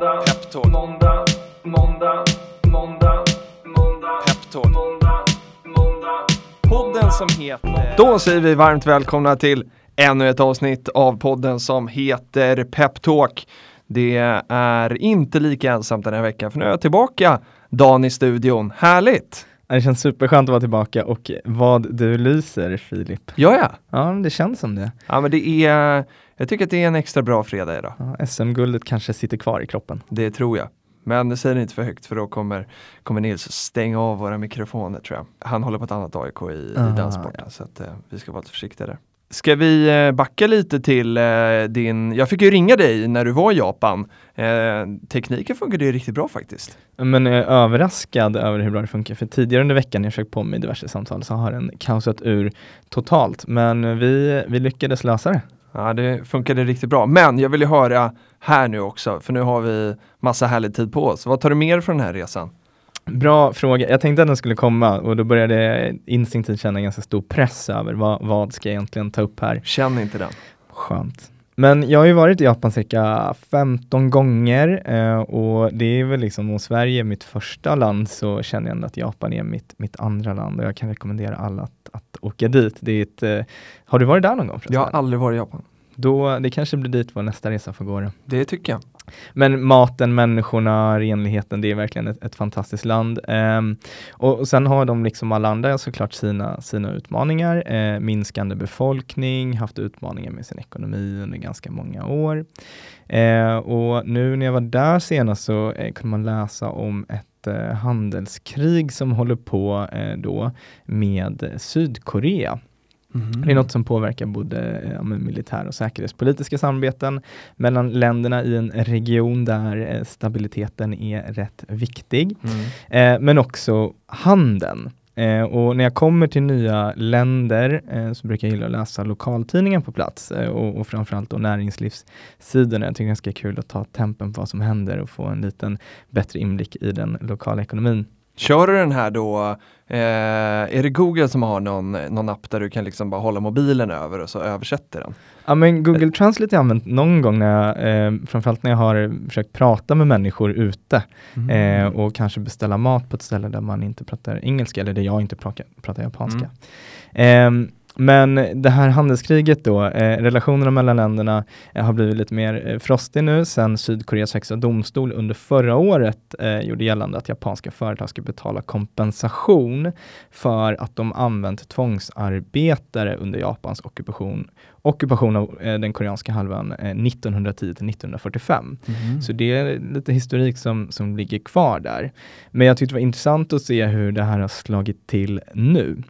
måndag, Peptalk. måndag, måndag, måndag, måndag, Peptalk. måndag, måndag. Podden som heter... Då säger vi varmt välkomna till ännu ett avsnitt av podden som heter Peptalk. Det är inte lika ensamt den här veckan för nu är jag tillbaka Dan i studion. Härligt! Det känns superskönt att vara tillbaka och vad du lyser Filip. Gör jag? Ja, det känns som det. Ja, men det är, jag tycker att det är en extra bra fredag idag. Ja, SM-guldet kanske sitter kvar i kroppen. Det tror jag. Men säg det inte för högt för då kommer, kommer Nils stänga av våra mikrofoner tror jag. Han håller på ett annat AIK i, i den sporten ja. så att, eh, vi ska vara lite försiktiga där. Ska vi eh, backa lite till eh, din, jag fick ju ringa dig när du var i Japan. Eh, tekniken funkade ju riktigt bra faktiskt. Men jag är överraskad över hur bra det funkar, för tidigare under veckan när jag försökt på mig diverse samtal så har den kaosat ur totalt. Men vi, vi lyckades lösa det. Ja, det funkade riktigt bra. Men jag vill ju höra här nu också, för nu har vi massa härlig tid på oss. Vad tar du med dig från den här resan? Bra fråga. Jag tänkte att den skulle komma och då började jag instinktivt känna ganska stor press över vad, vad ska jag egentligen ta upp här. Känn inte den. Skönt. Men jag har ju varit i Japan cirka 15 gånger eh, och det är väl liksom om Sverige är mitt första land så känner jag ändå att Japan är mitt, mitt andra land och jag kan rekommendera alla att, att åka dit. Det är ett, eh, har du varit där någon gång? Förresten? Jag har aldrig varit i Japan. Då, det kanske blir dit vår nästa resa får gå. Då. Det tycker jag. Men maten, människorna, renligheten, det är verkligen ett, ett fantastiskt land. Um, och, och, sen har de liksom alla andra såklart sina, sina utmaningar. Uh, minskande befolkning, haft utmaningar med sin ekonomi under ganska många år. Uh, och nu när jag var där senast så uh, kunde man läsa om ett handelskrig som håller på då med Sydkorea. Mm. Det är något som påverkar både ja, militär och säkerhetspolitiska samarbeten mellan länderna i en region där eh, stabiliteten är rätt viktig. Mm. Eh, men också handeln. Eh, och när jag kommer till nya länder eh, så brukar jag gilla att läsa lokaltidningen på plats eh, och, och framförallt då näringslivssidorna. Jag tycker det är ganska kul att ta tempen på vad som händer och få en liten bättre inblick i den lokala ekonomin. Kör du den här då, eh, är det Google som har någon, någon app där du kan liksom bara hålla mobilen över och så översätter den? Ja men Google Translate har jag använt någon gång, när jag, eh, framförallt när jag har försökt prata med människor ute mm. eh, och kanske beställa mat på ett ställe där man inte pratar engelska eller där jag inte pratar, pratar japanska. Mm. Eh, men det här handelskriget då, eh, relationerna mellan länderna eh, har blivit lite mer eh, frostig nu sen Sydkoreas högsta domstol under förra året eh, gjorde gällande att japanska företag ska betala kompensation för att de använt tvångsarbetare under Japans ockupation, ockupation av eh, den koreanska halvön 1910 till 1945. Mm. Så det är lite historik som, som ligger kvar där. Men jag tyckte det var intressant att se hur det här har slagit till nu.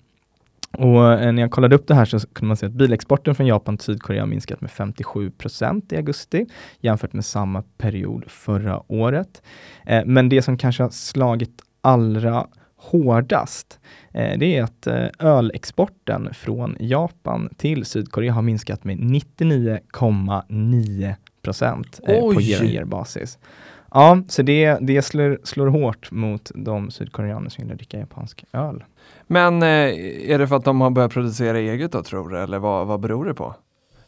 Och eh, när jag kollade upp det här så kunde man se att bilexporten från Japan till Sydkorea har minskat med 57% i augusti jämfört med samma period förra året. Eh, men det som kanske har slagit allra hårdast, eh, det är att ölexporten från Japan till Sydkorea har minskat med 99,9 procent på year year basis. Ja, så det, det slår, slår hårt mot de sydkoreaner som vill dricka japansk öl. Men eh, är det för att de har börjat producera eget då tror du, eller vad, vad beror det på?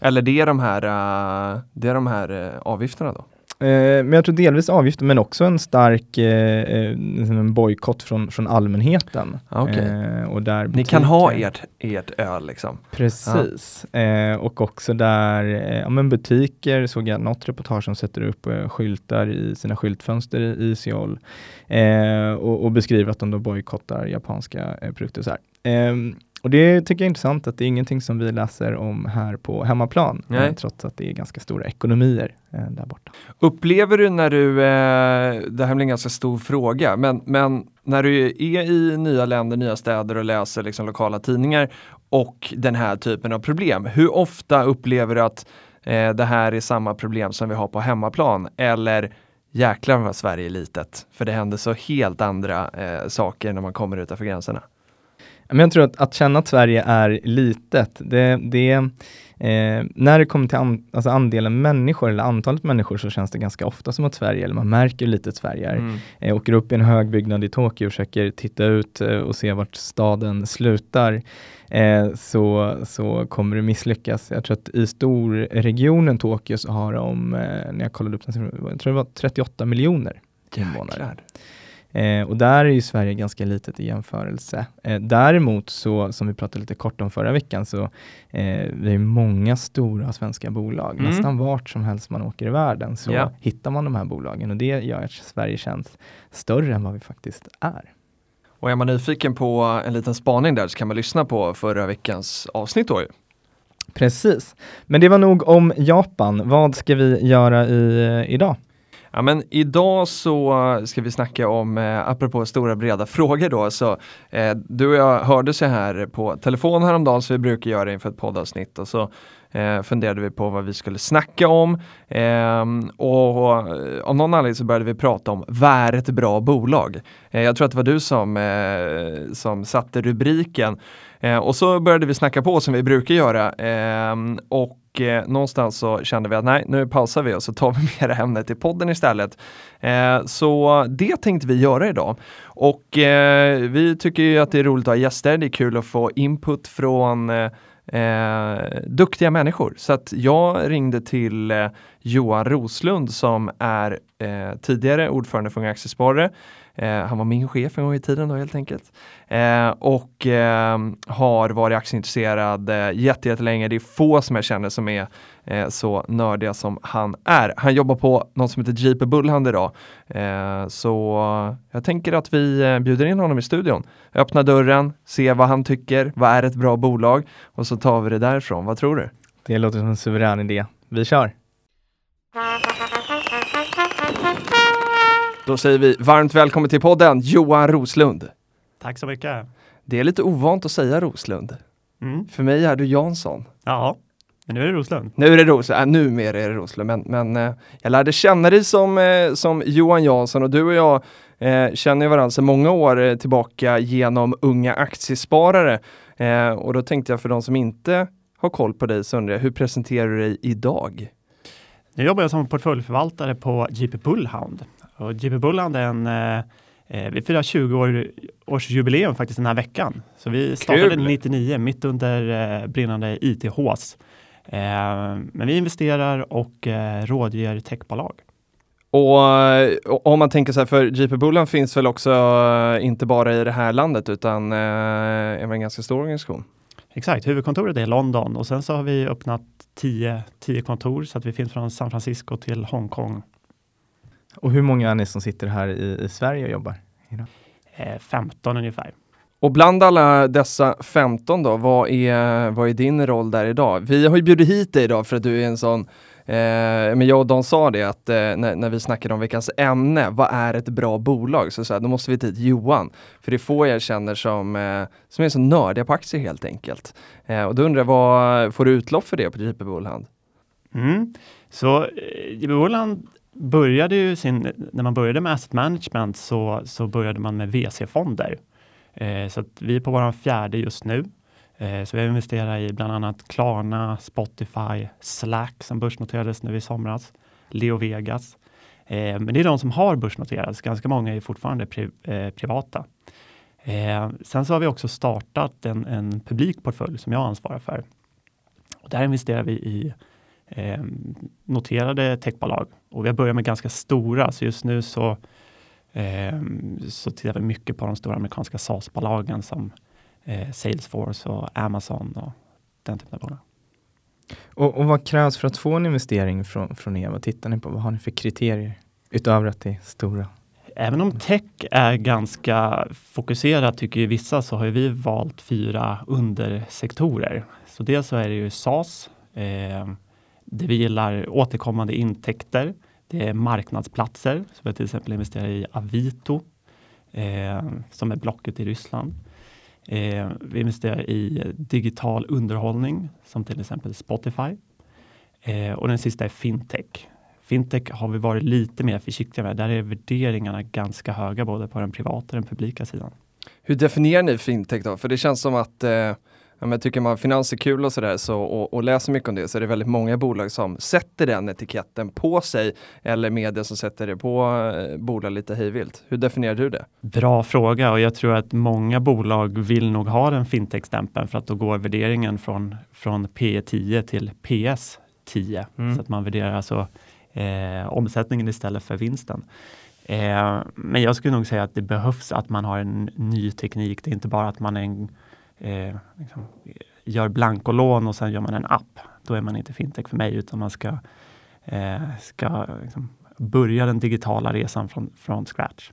Eller det är de här, uh, det är de här uh, avgifterna då? Eh, men jag tror delvis avgifter men också en stark eh, eh liksom en bojkott från, från allmänheten. Okay. Eh, och där Ni kan ha ert, ert öl liksom? Precis. Ja. Eh, och också där eh, ja, men butiker såg jag något reportage som sätter upp skyltar i sina skyltfönster i, i Seoul och, och, beskriver att de då bojkottar japanska produkter. Så här. Och det tycker jag är intressant att det är ingenting som vi läser om här på hemmaplan, eh, trots att det är ganska stora ekonomier eh, där borta. Upplever du när du, eh, det här blir en ganska stor fråga, men, men när du är i nya länder, nya städer och läser liksom lokala tidningar och den här typen av problem, hur ofta upplever du att eh, det här är samma problem som vi har på hemmaplan? Eller jäklar vad Sverige är litet, för det händer så helt andra eh, saker när man kommer utanför gränserna. Men jag tror att, att känna att Sverige är litet, det, det Eh, när det kommer till an, alltså andelen människor eller antalet människor så känns det ganska ofta som att Sverige, eller man märker hur litet Sverige är. Mm. Eh, åker upp i en hög byggnad i Tokyo och försöker titta ut eh, och se vart staden slutar. Eh, så, så kommer det misslyckas. Jag tror att i storregionen Tokyo så har de, eh, när jag kollade upp den, jag tror det var 38 miljoner invånare. Eh, och där är ju Sverige ganska litet i jämförelse. Eh, däremot så, som vi pratade lite kort om förra veckan, så eh, det är många stora svenska bolag. Mm. Nästan vart som helst man åker i världen så yeah. hittar man de här bolagen och det gör att Sverige känns större än vad vi faktiskt är. Och är man nyfiken på en liten spaning där så kan man lyssna på förra veckans avsnitt då. Precis. Men det var nog om Japan. Vad ska vi göra i, eh, idag? Ja, men idag så eh, ska vi snacka om, eh, apropå stora breda frågor då, så eh, du och jag hörde så här på telefon häromdagen som vi brukar göra inför ett poddavsnitt och så eh, funderade vi på vad vi skulle snacka om. Ehm, eh, och av någon anledning så började vi prata om vad är ett bra bolag? Eh, jag tror att det var du som, eh, som satte rubriken. Eh, och så började vi snacka på som vi brukar göra. Ehm, och och eh, någonstans så kände vi att nej, nu pausar vi och så tar vi med det ämnet i podden istället. Eh, så det tänkte vi göra idag. Och eh, vi tycker ju att det är roligt att ha gäster. Det är kul att få input från eh, eh duktiga människor. Så att jag ringde till eh, Johan Roslund som är eh, tidigare ordförande för Unga Aktiesparare. Eh, han var min chef en gång i tiden då helt enkelt. Eh, och eh, har varit aktieintresserad eh, jättelänge. Det är få som jag känner som är eh, så nördiga som han är. Han jobbar på något som heter JP Bullhand idag. Eh, så jag tänker att vi eh, bjuder in honom i studion. Öppna dörren, se vad han tycker, vad är ett bra bolag och så tar vi det därifrån. Vad tror du? Det låter som en suverän idé. Vi kör! Då säger vi varmt välkommen till podden Johan Roslund. Tack så mycket. Det är lite ovant att säga Roslund. Mm. För mig är du Jansson. Ja, men nu är det Roslund. Nu är det Roslund, äh, numera är det Roslund, men, men eh, jag lärde känna dig som, eh, som Johan Jansson och du och jag eh, känner varandra sedan många år eh, tillbaka genom Unga Aktiesparare. Eh, och då tänkte jag för de som inte har koll på dig så undrar jag, hur presenterar du dig idag? Nu jobbar jag som portföljförvaltare på JP Bullhound. Och JP Bullhound är en eh, Eh, vi firar 20 år, års jubileum faktiskt den här veckan. Så vi startade Kul. 99 mitt under eh, brinnande ITHs. Eh, men vi investerar och eh, rådger techbolag. Och, och om man tänker så här, för JP Bullen finns väl också eh, inte bara i det här landet utan eh, är en ganska stor organisation? Exakt, huvudkontoret är i London och sen så har vi öppnat 10 kontor så att vi finns från San Francisco till Hongkong och hur många är ni som sitter här i, i Sverige och jobbar? Eh, 15 ungefär. Och bland alla dessa 15 då, vad är, vad är din roll där idag? Vi har ju bjudit hit dig idag för att du är en sån eh, men jag och Don sa det att eh, när, när, vi snackade om veckans ämne, vad är ett bra bolag? Så, så här, då måste vi dit Johan. För det är få jag känner som, eh, som är så nördiga på aktier helt enkelt. Eh, och då undrar jag, vad får du utlopp för det på JP Bullhand? Mm. Så eh, JP Bullhand började ju sin, när man började med asset management så, så började man med VC-fonder. Eh, så vi är på vår fjärde just nu. Eh, så vi har investerat i bland annat Klarna, Spotify, Slack som börsnoterades nu i somras, Leo Vegas. Eh, men det är de som har börsnoterats. Ganska många är fortfarande pri, eh, privata. Sen så har vi också startat en, en publik portfölj som jag ansvarar för. Och där investerar vi i eh, noterade techbolag och vi har börjat med ganska stora, så just nu så, eh, så tittar vi mycket på de stora amerikanska SaaS-bolagen som eh, Salesforce och Amazon och den typen av bolag. Och, och, vad krävs för att få en investering från, från er? Vad tittar ni på? Vad har ni för kriterier utöver att det är stora? Även om tech är ganska fokuserat tycker ju vissa så har vi valt fyra undersektorer. Så dels så är det ju SaaS, eh, det vi gillar återkommande intäkter. Det är marknadsplatser. Så vi till exempel investerar i Avito eh, som är Blocket i Ryssland. Eh, vi investerar i digital underhållning som till exempel Spotify. Eh, och den sista är fintech. Fintech har vi varit lite mer försiktiga med. Där är värderingarna ganska höga både på den privata och den publika sidan. Hur definierar ni fintech då? För det känns som att eh Ja, men tycker man finans är kul och sådär så, och, och läser mycket om det så är det väldigt många bolag som sätter den etiketten på sig eller media som sätter det på eh, bolag lite hejvilt. Hur definierar du det? Bra fråga och jag tror att många bolag vill nog ha den fintech-stämpeln för att då går värderingen från, från P 10 till PS 10. Mm. Så att man värderar alltså eh, omsättningen istället för vinsten. Eh, men jag skulle nog säga att det behövs att man har en ny teknik. Det är inte bara att man en, eh, liksom, gör blankolån och sen gör man en app. Då är man inte fintech för mig utan man ska, eh, ska liksom, börja den digitala resan från, från scratch.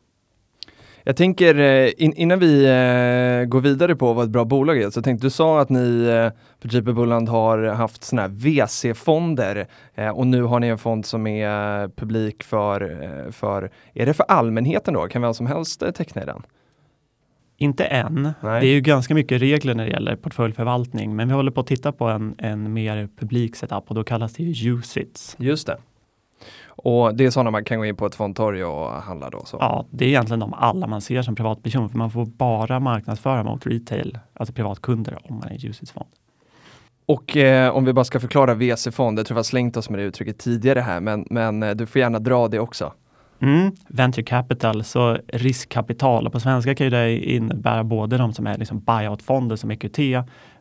Jag tänker eh, in, innan vi eh, går vidare på vad ett bra bolag är, så tänkte du sa att ni eh, på JP Bulland har haft sådana här VC-fonder eh, och nu har ni en fond som är publik för, eh, för, är det för allmänheten då? Kan vem som helst eh, teckna i den? Inte än. Nej. Det är ju ganska mycket regler när det gäller portföljförvaltning, men vi håller på att titta på en, en mer publik setup och då kallas det ju USITS. Just det. Och det är sådana man kan gå in på ett fondtorg och handla då? Så. Ja, det är egentligen de alla man ser som privatperson, för man får bara marknadsföra mot retail, alltså privatkunder, om man är Usits-fond. Och eh, om vi bara ska förklara VC-fond, jag tror vi har slängt oss med det uttrycket tidigare här, men, men eh, du får gärna dra det också. Mm, venture capital, så riskkapital. Och på svenska kan det innebära både de som är liksom buyout-fonder som EQT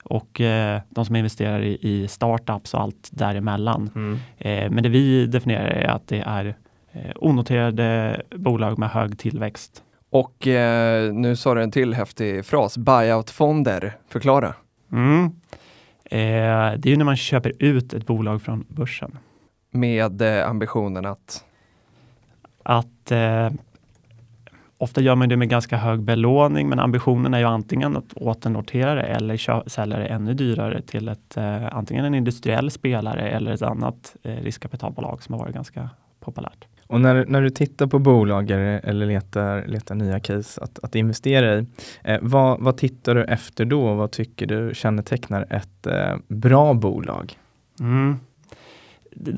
och eh, de som investerar i, i, startups och allt däremellan. Mm. Eh, men det vi definierar är att det är eh, onoterade bolag med hög tillväxt. Och eh, nu sa du en till häftig fras, buyout-fonder. Förklara. Mm. Eh, det är ju när man köper ut ett bolag från börsen. Med eh, ambitionen att? Att Ofta gör man det med ganska hög belåning, men ambitionen är ju antingen att åternotera det eller sälja det ännu dyrare till ett, eh, antingen en industriell spelare eller ett annat eh, riskkapitalbolag som har varit ganska populärt. Och när, när du tittar på bolag eller letar, letar nya case att, att investera i, eh, vad, vad tittar du efter då? Vad tycker du kännetecknar ett eh, bra bolag? Mm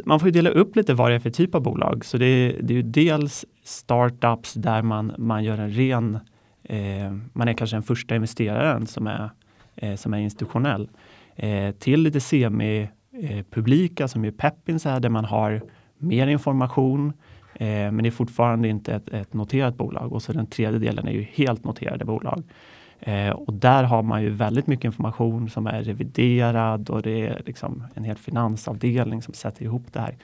man får ju dela upp lite vad det är för typ av bolag. Så det är, det är ju dels startups där man, man gör en ren, eh, man är kanske den första investeraren som är, eh, som är institutionell. Eh, till lite semi-publika som ju Peppins är där man har mer information eh, men det är fortfarande inte ett, ett noterat bolag. Och så den tredje delen är ju helt noterade bolag. Eh, och där har man ju väldigt mycket information som är reviderad och det är liksom en hel finansavdelning som sätter ihop det här.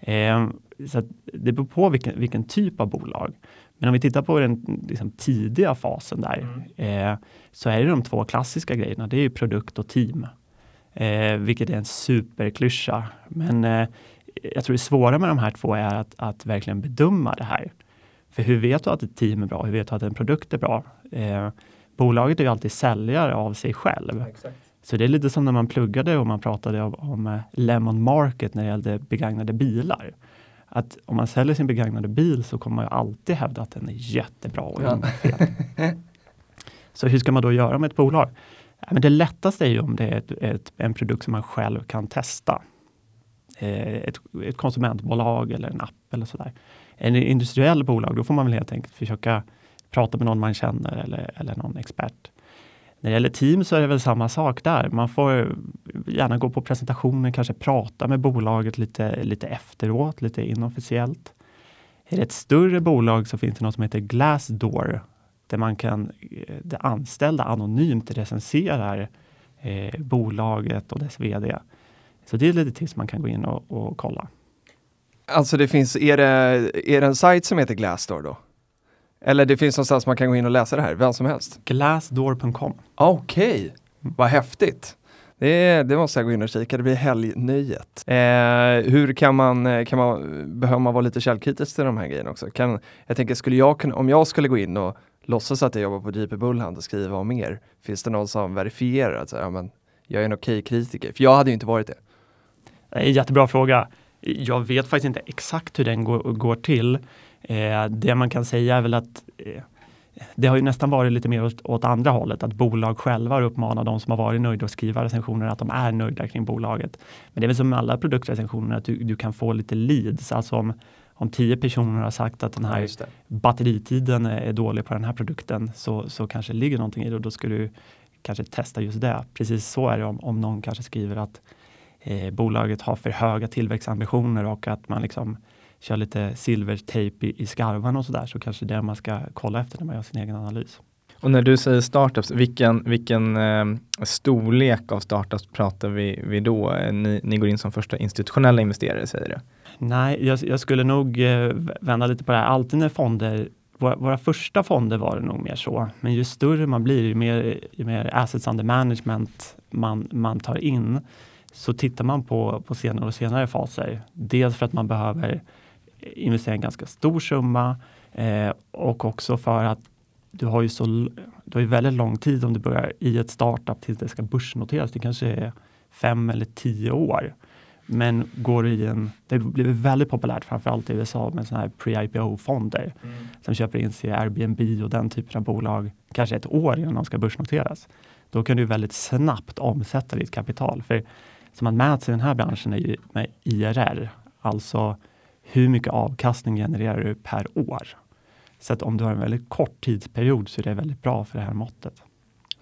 Eh, så det beror på vilken, vilken, typ av bolag. Men om vi tittar på den liksom, tidiga fasen där mm. eh, så är det de två klassiska grejerna. Det är ju produkt och team, eh, vilket är en superklyscha. Men eh, jag tror det svåra med de här två är att, att verkligen bedöma det här. För hur vet du att ett team är bra? Hur vet du att en produkt är bra? Bolaget är ju alltid säljare av sig själv. Exakt. Så det är lite som när man pluggade och man pratade om, om eh, Lemon Market när det gällde begagnade bilar. Att om man säljer sin begagnade bil så kommer man ju alltid hävda att den är jättebra och ja. fel. så hur ska man då göra med ett bolag? men det lättaste är ju om det är ett, ett, en produkt som man själv kan testa. Eh, ett, ett konsumentbolag eller en app eller sådär. En industriell bolag, då får man väl helt enkelt försöka prata med någon man känner eller, eller någon expert. När det gäller team så är det väl samma sak där. Man får gärna gå på presentationer, kanske prata med bolaget lite, lite efteråt, lite inofficiellt. Är det ett större bolag så finns det något som heter Glassdoor där man kan, eh, de anställda anonymt recenserar eh, bolaget och dess vd. Så det är lite tips man kan gå in och, och kolla. Alltså det finns, är det, är det en sajt som heter Glassdoor då? Eller det finns någonstans man kan gå in och läsa det här, vem som helst? Glassdoor.com. Okej, okay. vad häftigt. Det, det, måste jag gå in och kika, det blir helgnöjet. Eh, hur kan man, kan man, behöver man vara lite källkritisk till de här grejerna också? Kan, jag tänker, skulle jag kunna, om jag skulle gå in och låtsas att jag jobbar på JP Bullhand och skriva om er, finns det någon som verifierar att ja, men, jag är en okej okay kritiker? För jag hade ju inte varit det. en jättebra fråga. Jag vet faktiskt inte exakt hur den går, går till. Eh, det man kan säga är väl att eh, det har ju nästan varit lite mer åt, åt, andra hållet, att bolag själva uppmanar de som har varit nöjda att skriva recensioner att de är nöjda kring bolaget. Men det är väl som med alla produktrecensioner att du, du kan få lite leads, alltså om, om tio personer har sagt att den här batteritiden är dålig på den här produkten så, så kanske ligger någonting i det och då ska du kanske testa just det. Precis så är det om, om någon kanske skriver att eh, bolaget har för höga tillväxtambitioner och att man liksom kör lite silvertejp i, i skarvarna och sådär så kanske det är man ska kolla efter när man gör sin egen analys. Och när du säger startups, vilken, vilken eh, storlek av startups pratar vi, vi då? Ni, ni, går in som första institutionella investerare säger du? Nej, jag, jag skulle nog eh, vända lite på det här. Alltid när fonder våra, våra, första fonder var det nog mer så, men ju större man blir, ju mer, ju mer assets under management man, man tar in, så tittar man på, på senare och senare faser. Dels för att man behöver investera en ganska stor summa eh, och också för att du har ju så du har ju väldigt lång tid om du börjar i ett startup tills det ska börsnoteras. Det kanske är fem eller tio år. Men går i en, det blir väldigt populärt framförallt i USA med sådana här pre-IPO-fonder mm. som köper in sig i Airbnb och den typen av bolag kanske ett år innan de ska börsnoteras. Då kan du väldigt snabbt omsätta ditt kapital. För som man mäter i den här branschen är ju med IRR, alltså hur mycket avkastning genererar du per år? Så att om du har en väldigt kort tidsperiod så är det väldigt bra för det här måttet.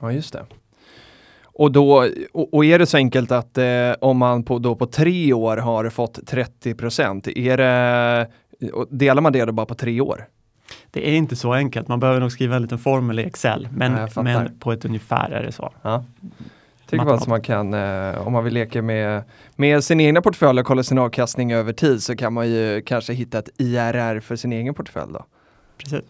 Ja, just det. Och, då, och, och är det så enkelt att eh, om man på, då på tre år har fått 30 procent, delar man det då bara på tre år? Det är inte så enkelt. Man behöver nog skriva en liten formel i Excel, men, ja, men på ett ungefär är det så. Ja. Tycker bara att man kan, eh, om man vill leka med, med sin egna portfölj och kolla sin avkastning över tid så kan man ju kanske hitta ett IRR för sin egen portfölj då. Precis.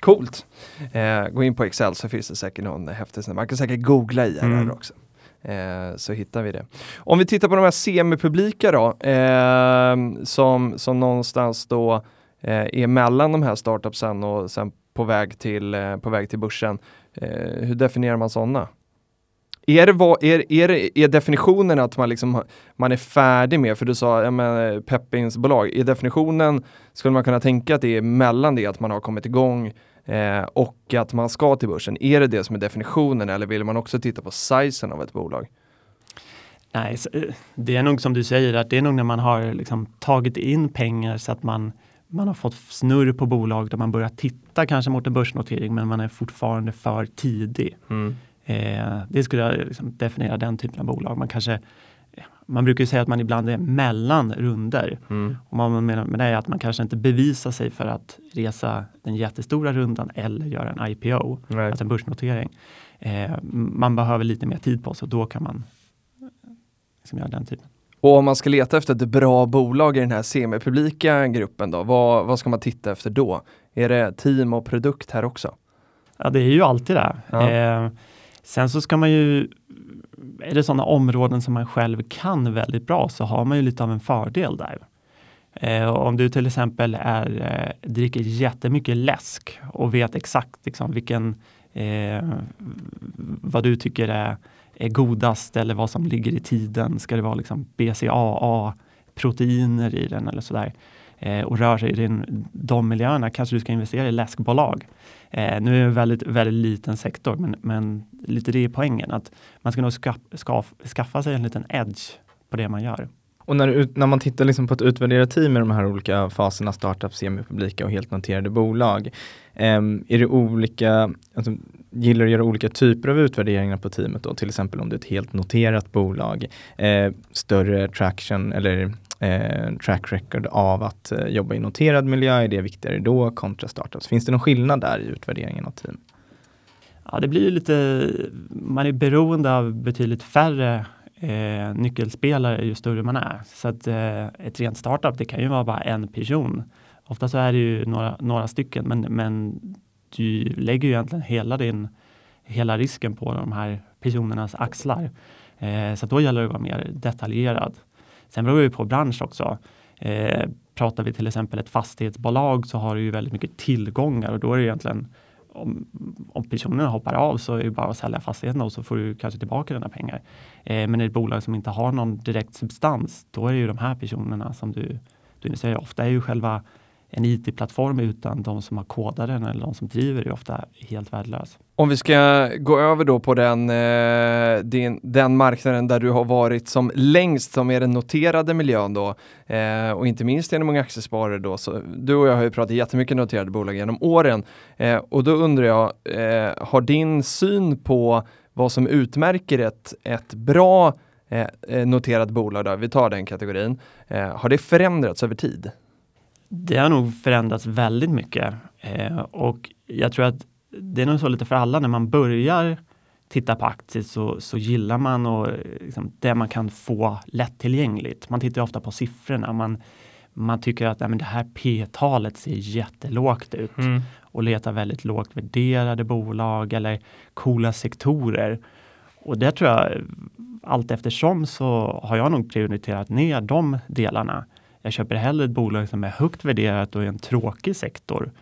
Coolt. Eh, gå in på Excel så finns det säkert någon häftig, man kan säkert googla IRR mm. också. Eh, så hittar vi det. Om vi tittar på de här semipublika då, eh, som, som någonstans då eh, är mellan de här startupsen och sen på väg till, eh, på väg till börsen. Eh, hur definierar man sådana? Är, det vad, är, är, är definitionen att man, liksom, man är färdig med, för du sa ja, men, Peppins är definitionen, skulle man kunna tänka att det är mellan det att man har kommit igång eh, och att man ska till börsen. Är det det som är definitionen eller vill man också titta på sizen av ett bolag? Nej, eh, det är nog som du säger att det är nog när man har liksom tagit in pengar så att man man har fått snurr på bolaget och man börjar titta kanske mot en börsnotering men man är fortfarande för tidig. Mm. Eh, det skulle jag liksom definiera den typen av bolag. Man kanske man brukar säga att man ibland är mellan runder. Mm. Och man menar med det är att man kanske inte bevisar sig för att resa den jättestora rundan eller göra en IPO, right. alltså en börsnotering. Eh, man behöver lite mer tid på sig och då kan man liksom göra den typen. Och om man ska leta efter ett bra bolag i den här semipublika gruppen då, vad, vad ska man titta efter då? Är det team och produkt här också? Ja, det är ju alltid det. Ja. Eh, Sen så ska man ju, är det sådana områden som man själv kan väldigt bra så har man ju lite av en fördel där. Eh, om du till exempel är, eh, dricker jättemycket läsk och vet exakt liksom, vilken, eh, vad du tycker är, är godast eller vad som ligger i tiden. Ska det vara liksom BCAA proteiner i den eller sådär eh, och rör sig i din, de miljöerna kanske du ska investera i läskbolag. Eh, nu är det en väldigt, väldigt liten sektor, men, men lite det är poängen, att man ska nog ska, ska, skaffa sig en liten edge på det man gör. Och när, när man tittar liksom på att utvärdera team i de här olika faserna, startup, semipublika och helt noterade bolag, eh, är det olika, alltså, gillar du att göra olika typer av utvärderingar på teamet då? Till exempel om det är ett helt noterat bolag, eh, större traction eller eh, track record av att eh, jobba i noterad miljö? Är det viktigare då kontra startups? Finns det någon skillnad där i utvärderingen av team? Ja, det blir lite, man är beroende av betydligt färre eh, nyckelspelare ju större man är. Så att eh, ett rent startup, det kan ju vara bara en person. Ofta så är det ju några, några stycken, men, men du lägger ju egentligen hela din hela risken på de här personernas axlar. Eh, så då gäller det att vara mer detaljerad. Sen beror det ju på bransch också. Eh, pratar vi till exempel ett fastighetsbolag så har du ju väldigt mycket tillgångar och då är det egentligen om, om personerna hoppar av så är det bara att sälja fastigheten och så får du kanske tillbaka dina pengar. Eh, men i ett bolag som inte har någon direkt substans, då är det ju de här personerna som du, du investerar Ofta är ju själva en IT-plattform utan de som har kodat den eller de som driver är ofta helt värdelös. Om vi ska gå över då på den, eh, din, den marknaden där du har varit som längst, som är den noterade miljön då, eh, och inte minst genom Unga Aktiesparare då. Så, du och jag har ju pratat jättemycket noterade bolag genom åren eh, och då undrar jag, eh, har din syn på vad som utmärker ett, ett bra eh, eh noterat bolag, då, vi tar den kategorin, eh, har det förändrats över tid? Det har nog förändrats väldigt mycket eh, och jag tror att det är nog så lite för alla när man börjar titta på aktier så, så gillar man och, liksom, det man kan få lättillgängligt. Man tittar ofta på siffrorna. Man, man tycker att nej, men det här P-talet ser jättelågt ut mm. och letar väldigt lågt värderade bolag eller coola sektorer. Och det tror jag allt eftersom så har jag nog prioriterat ner de delarna. Jag köper hellre ett bolag som är högt värderat och i en tråkig sektor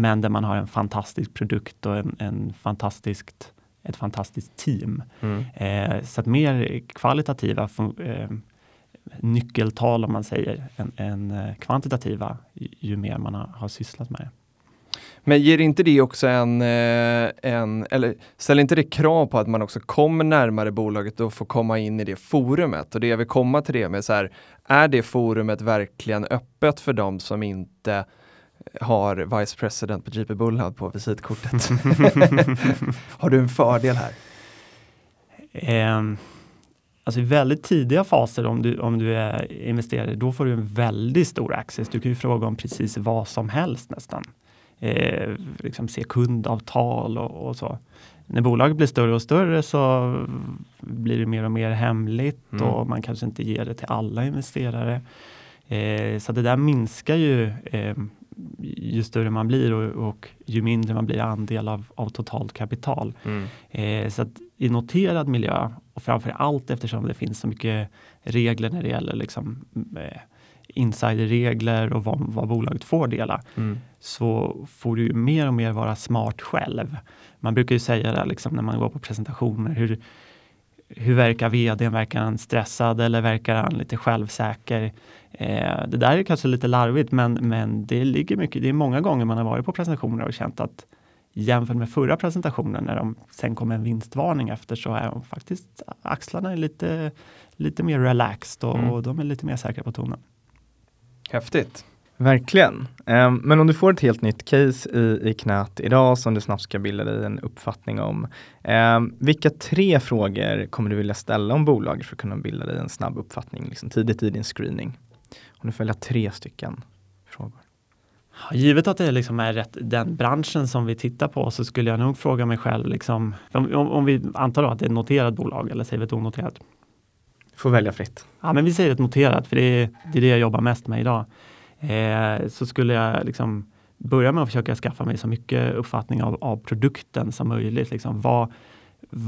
men där man har en fantastisk produkt och en, en fantastiskt, ett fantastiskt team. Mm. Eh, så att mer kvalitativa eh, nyckeltal om man säger än, än eh, kvantitativa ju, mer man har, har sysslat med det. Men ger inte det också en, eh, en, eller ställer inte det krav på att man också kommer närmare bolaget och får komma in i det forumet? Och det jag vill komma till det med så här, är det forumet verkligen öppet för dem som inte har Vice President på JP Bullhub på visitkortet. har du en fördel här? Um, alltså i väldigt tidiga faser om du, om du är investerare, då får du en väldigt stor access. Du kan ju fråga om precis vad som helst nästan. Eh, liksom se kundavtal och, och, så. När bolaget blir större och större så blir det mer och mer hemligt mm. och man kanske inte ger det till alla investerare. Eh, så det där minskar ju eh, ju större man blir och, och, ju mindre man blir andel av, av totalt kapital. Mm. Eh, så att i noterad miljö och framför allt eftersom det finns så mycket regler när det gäller liksom, eh, insiderregler och vad, vad bolaget får dela, mm. så får du mer och mer vara smart själv. Man brukar ju säga det liksom, när man går på presentationer, hur, hur verkar vdn? Verkar han stressad eller verkar han lite självsäker? Eh, det där är kanske lite larvigt, men, men det ligger mycket. Det är många gånger man har varit på presentationer och känt att jämfört med förra presentationen när de sen kom en vinstvarning efter så är de faktiskt axlarna är lite, lite mer relaxed och, mm. och de är lite mer säkra på tonen. Häftigt. Verkligen. Um, men om du får ett helt nytt case i, i knät idag som du snabbt ska bilda dig en uppfattning om. Um, vilka tre frågor kommer du vilja ställa om bolaget för att kunna bilda dig en snabb uppfattning liksom tidigt i din screening? Om du följer tre stycken frågor. Givet att det liksom är rätt, den branschen som vi tittar på så skulle jag nog fråga mig själv, liksom, om, om vi antar att det är ett noterat bolag eller säger vi ett onoterat? Du får välja fritt. Ja, men vi säger ett noterat, för det är, det är det jag jobbar mest med idag. Eh, så skulle jag liksom börja med att försöka skaffa mig så mycket uppfattning av, av produkten som möjligt. Liksom, vad,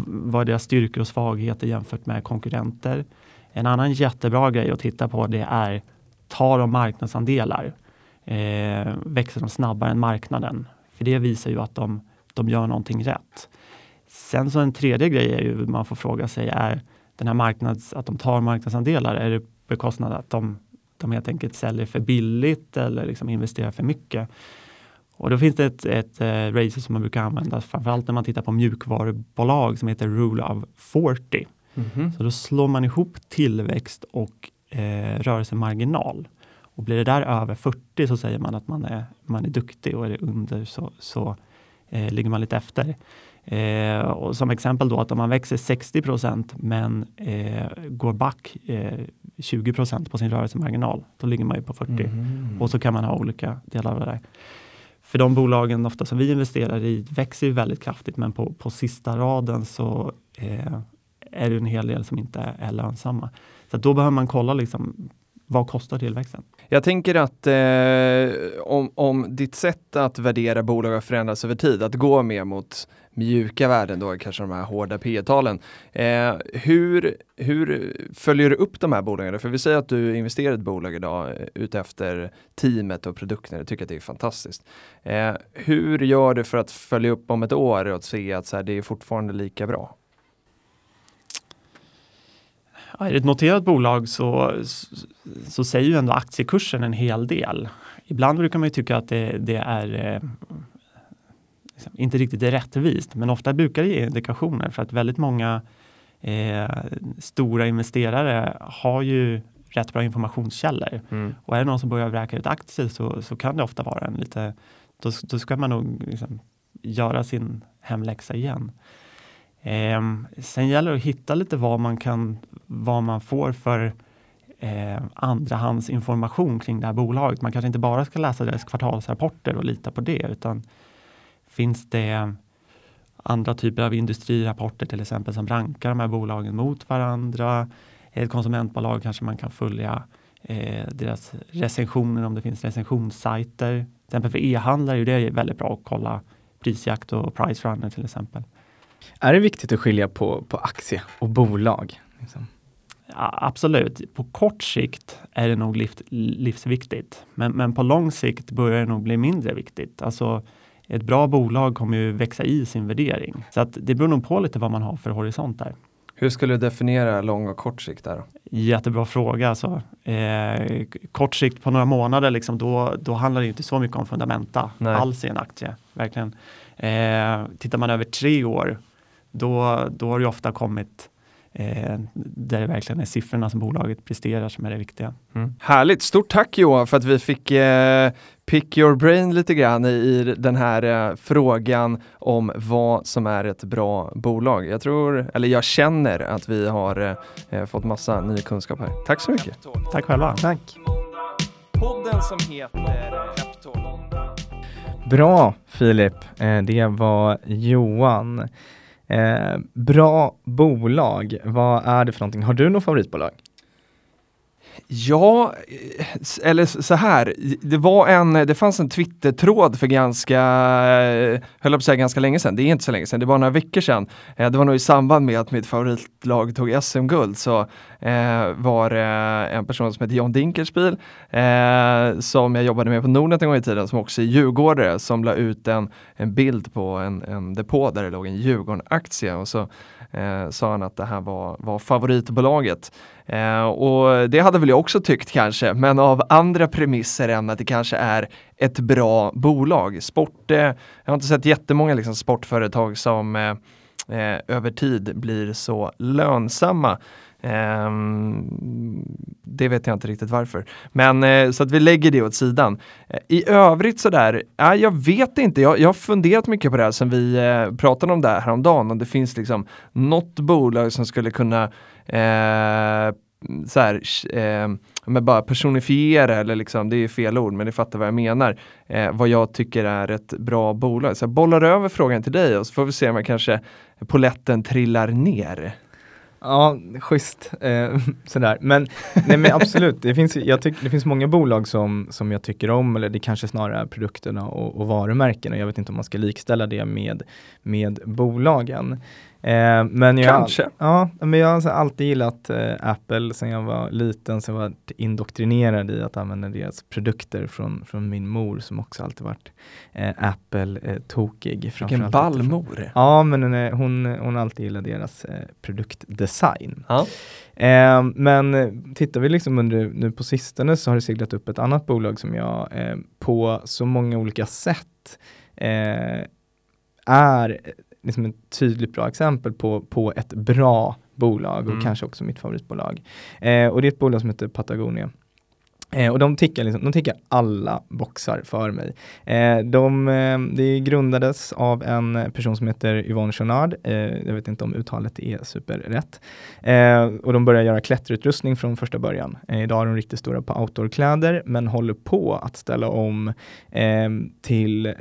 vad är deras styrkor och svagheter jämfört med konkurrenter? En annan jättebra grej att titta på det är tar de marknadsandelar? Eh, växer de snabbare än marknaden? För det visar ju att de, de gör någonting rätt. Sen så en tredje grej är ju man får fråga sig är den här marknads, att de tar marknadsandelar, är det bekostnad att de, de helt enkelt säljer för billigt eller liksom investerar för mycket? Och då finns det ett, ett uh, race som man brukar använda, framförallt när man tittar på mjukvarubolag som heter Rule of 40. Mm -hmm. Så då slår man ihop tillväxt och eh, rörelsemarginal. Och blir det där över 40 så säger man att man är, man är duktig och är det under så, så eh, ligger man lite efter. Eh, och som exempel då att om man växer 60% men eh, går back 20 eh, på sin rörelsemarginal, då ligger man ju på 40. Mm. Och så kan man ha olika delar av det där. För de bolagen ofta som vi investerar i växer ju väldigt kraftigt, men på, på sista raden så eh, är det en hel del som inte är lönsamma. Så då behöver man kolla liksom, vad kostar tillväxten? Jag tänker att eh, om, om ditt sätt att värdera bolag har förändrats över tid, att gå mer mot mjuka värden då, kanske de här hårda P talen eh, hur, hur följer du upp de här bolagen? För vi säger att du investerar i ett bolag idag eh, utefter teamet och produkterna, jag tycker att det är fantastiskt. Eh, hur gör du för att följa upp om ett år och se att så här, det är fortfarande lika bra? Ja, det ett noterat bolag så, så säger ju ändå aktiekursen en hel del. Ibland brukar man ju tycka att det, det är eh, inte riktigt är rättvist, men ofta brukar det ge indikationer för att väldigt många eh, stora investerare har ju rätt bra informationskällor. Mm. Och är det någon som börjar vräka ut aktier så, så kan det ofta vara en lite, då, då ska man nog liksom göra sin hemläxa igen. Eh, sen gäller det att hitta lite vad man kan, vad man får för eh, andrahandsinformation kring det här bolaget. Man kanske inte bara ska läsa deras kvartalsrapporter och lita på det, utan finns det andra typer av industrirapporter till exempel som rankar de här bolagen mot varandra. Ett konsumentbolag kanske man kan följa eh, deras recensioner om det finns recensionssajter. Till exempel för e-handlare är det väldigt bra att kolla prisjakt och price runner till exempel. Är det viktigt att skilja på, på aktie och bolag? Liksom? Ja, absolut, på kort sikt är det nog liv, livsviktigt. Men, men på lång sikt börjar det nog bli mindre viktigt. Alltså, ett bra bolag kommer ju växa i sin värdering. Så att det beror nog på lite vad man har för horisont där. Hur skulle du definiera lång och kort sikt där? Jättebra fråga. Alltså. Eh, kort sikt på några månader, liksom, då, då handlar det inte så mycket om fundamenta Nej. alls i en aktie. Verkligen. Eh, tittar man över tre år, då, då har det ofta kommit eh, där det verkligen är siffrorna som bolaget presterar som är det viktiga. Mm. Härligt, stort tack Johan för att vi fick eh, pick your brain lite grann i, i den här eh, frågan om vad som är ett bra bolag. Jag tror, eller jag känner att vi har eh, eh fått massa ny kunskap här. Tack så mycket. Tack själva. Tack. Podden som heter Bra Filip, eh, det var Johan. Eh, bra bolag, vad är det för någonting? Har du något favoritbolag? Ja, eller så här. Det, var en, det fanns en Twitter-tråd för ganska, höll på säga ganska länge sedan. Det är inte så länge sedan, det var några veckor sedan. Eh, det var nog i samband med att mitt favoritlag tog SM-guld. Så eh, var det en person som heter John Dinkelspiel eh, som jag jobbade med på Nordnet en gång i tiden som också är djurgårdare som la ut en, en bild på en, en depå där det låg en Djurgården-aktie och så eh, sa han att det här var, var favoritbolaget. Eh, och det hade väl jag också tyckt kanske, men av andra premisser än att det kanske är ett bra bolag. Sport, eh, jag har inte sett jättemånga liksom, sportföretag som eh, eh över tid blir så lönsamma. Ehm, det vet jag inte riktigt varför. Men eh, så att vi lägger det åt sidan. Eh, I övrigt sådär, eh, jag vet inte. Jag, jag har funderat mycket på det här sen vi eh, pratade om det här häromdagen. Om det finns liksom något bolag som skulle kunna Eh, så här, eh, men bara personifiera eller liksom, det är fel ord men ni fattar vad jag menar. Eh, vad jag tycker är ett bra bolag. Så jag bollar över frågan till dig och så får vi se om jag kanske poletten trillar ner. Ja, schysst. Eh, sådär. Men, nej, men absolut, det finns, jag tyck, det finns många bolag som, som jag tycker om, eller det kanske snarare är produkterna och, och varumärkena. Jag vet inte om man ska likställa det med, med bolagen. Eh, men jag, Kanske. Ja, men jag har alltid gillat eh, Apple sen jag var liten, så jag var indoktrinerad i att använda deras produkter från, från min mor som också alltid varit eh, Apple-tokig. Eh, Vilken ballmor! Ja, men hon, hon, hon har alltid gillat deras eh, produktdesign. Ja. Eh, men tittar vi liksom under, nu på sistone så har det seglat upp ett annat bolag som jag på så många olika sätt är liksom ett tydligt bra exempel på, på ett bra bolag och mm. kanske också mitt favoritbolag. Eh, och det är ett bolag som heter Patagonia. Eh, och de tickar, liksom, de tickar alla boxar för mig. Eh, de, eh, det grundades av en person som heter Yvonne Chonard. Eh, jag vet inte om uttalet är superrätt. Eh, och de började göra klätterutrustning från första början. Eh, idag är de riktigt stora på outdoorkläder men håller på att ställa om eh, till eh,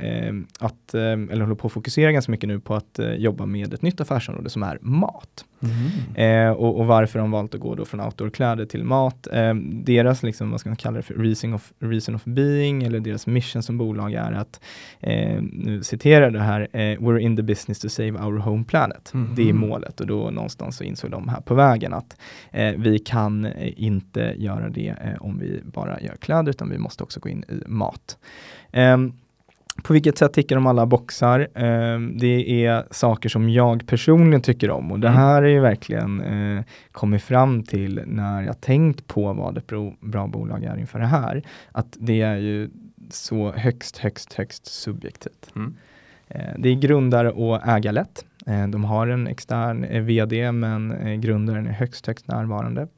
att, eh, eller håller på att fokusera ganska mycket nu på att jobba med ett nytt affärsområde som är mat. Mm. Eh, och, och, varför de valt att gå då från outdoorkläder till mat. Eh, deras, liksom, vad ska man kalla det för, reason of, reason of being eller deras mission som bolag är att, eh, nu citerar det här, eh, we're in the business to save our home planet. Mm. Det är målet och då någonstans så insåg de här på vägen att eh, vi kan eh, inte göra det om vi bara gör kläder utan vi måste också gå in i mat. Um, på vilket sätt tickar de alla boxar? Eh, det är saker som jag personligen tycker om och det mm. här är ju verkligen eh, kommit fram till när jag tänkt på vad ett bra bolag är inför det här. Att det är ju så högst, högst, högst subjektivt. Mm. Eh, det är grundare och ägarlätt. Eh, de har en extern eh, VD men eh, grundaren är högst, högst närvarande.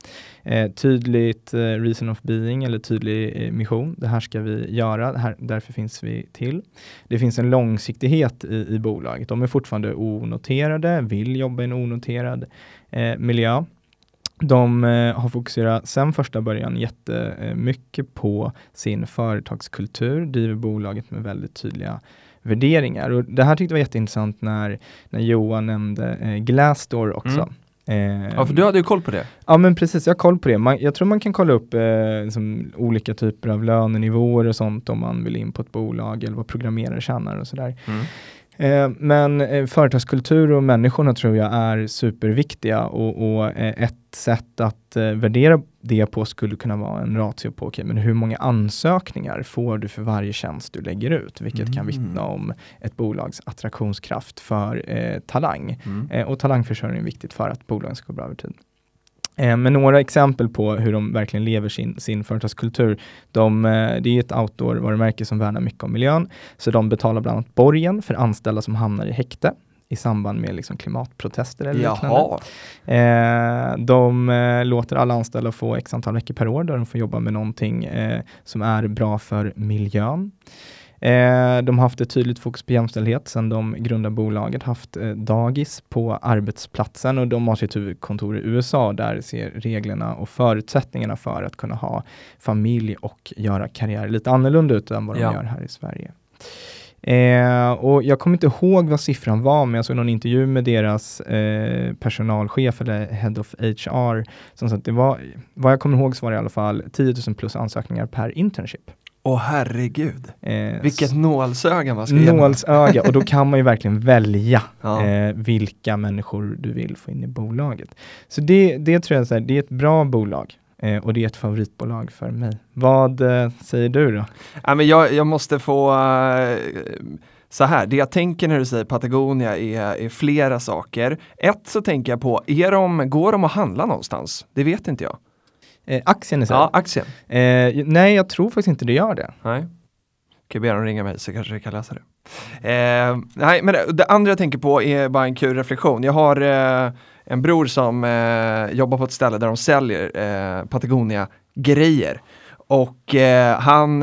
Tydligt reason of being eller tydlig mission. Det här ska vi göra, här, därför finns vi till. Det finns en långsiktighet i, i bolaget. De är fortfarande onoterade, vill jobba i en onoterad miljö. De eh, har fokuserat sedan första början jättemycket på sin företagskultur, driver bolaget med väldigt tydliga värderingar. Och det här tyckte jag var jätteintressant när, när Johan nämnde eh, Glassdoor också. Mm. Eh, ja, för du hade ju koll på det. Ja, men precis. Jag har koll på det. Man, jag tror man kan kolla upp eh, liksom, olika typer av lönenivåer och sånt om man vill in på ett bolag eller vad programmerare tjänar och sådär. Mm. Eh, men eh, företagskultur och människorna tror jag är superviktiga och, och eh, ett sätt att värdera det på skulle kunna vara en ratio på, okay, men hur många ansökningar får du för varje tjänst du lägger ut? Vilket mm. kan vittna om ett bolags attraktionskraft för eh, talang. Mm. Eh, och talangförsörjning är viktigt för att bolagen ska gå bra över tid. Eh, men några exempel på hur de verkligen lever sin, sin företagskultur. De, eh, det är ett outdoor-varumärke som värnar mycket om miljön, så de betalar bland annat borgen för anställda som hamnar i häkte i samband med liksom klimatprotester eller liknande. Eh, de eh, låter alla anställda få x antal veckor per år där de får jobba med någonting eh, som är bra för miljön. Eh, de har haft ett tydligt fokus på jämställdhet sedan de grundade bolaget, haft eh, dagis på arbetsplatsen och de har sitt huvudkontor i USA. Där ser reglerna och förutsättningarna för att kunna ha familj och göra karriär lite annorlunda ut än vad de ja. gör här i Sverige. Eh, och jag kommer inte ihåg vad siffran var, men jag såg någon intervju med deras eh, personalchef eller Head of HR. Som sa att det var, vad jag kommer ihåg så var det i alla fall 10 000 plus ansökningar per internship. Åh herregud, eh, vilket nålsöga man ska Nålsöga, och då kan man ju verkligen välja ja. eh, vilka människor du vill få in i bolaget. Så det, det tror jag, så här, det är ett bra bolag. Eh, och det är ett favoritbolag för mig. Vad eh, säger du då? Ja, men jag, jag måste få uh, så här, det jag tänker när du säger Patagonia är, är, flera saker. Ett så tänker jag på, är de, går de att handla någonstans? Det vet inte jag. Eh, aktien är så? Ja, aktien. Eh, nej, jag tror faktiskt inte det gör det. Nej. Kan be dem ringa mig så kanske jag kan läsa det. Eh, nej, men det, det, andra jag tänker på är bara en kul reflektion. Jag har eh, en bror som eh, jobbar på ett ställe där de säljer eh, Patagonia-grejer. Och eh, han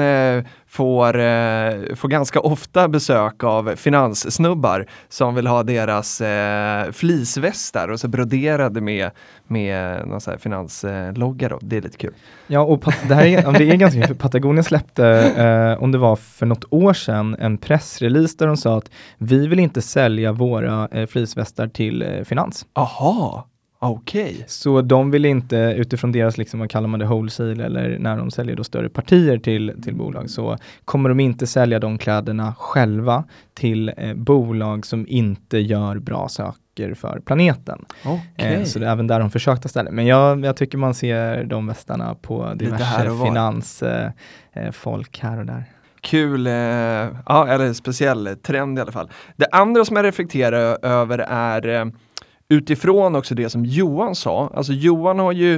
får, eh, får ganska ofta besök av finanssnubbar som vill ha deras eh, fleecevästar och så broderade med, med någon så här finanslogga. Då. Det är lite kul. Ja, och det här är, det är ganska kul. Patagonia släppte, eh, om det var för något år sedan, en pressrelease där de sa att vi vill inte sälja våra eh, fleecevästar till eh, finans. Aha! Okej. Okay. Så de vill inte, utifrån deras, liksom, vad kallar man det, wholesale eller när de säljer då större partier till, till bolag, så kommer de inte sälja de kläderna själva till eh, bolag som inte gör bra saker för planeten. Okay. Eh, så det är även där de försökte ställa. Men jag, jag tycker man ser de västarna på diverse finansfolk eh, eh här och där kul, eh, ja, eller speciell trend i alla fall. Det andra som jag reflekterar över är eh, utifrån också det som Johan sa, alltså Johan har ju,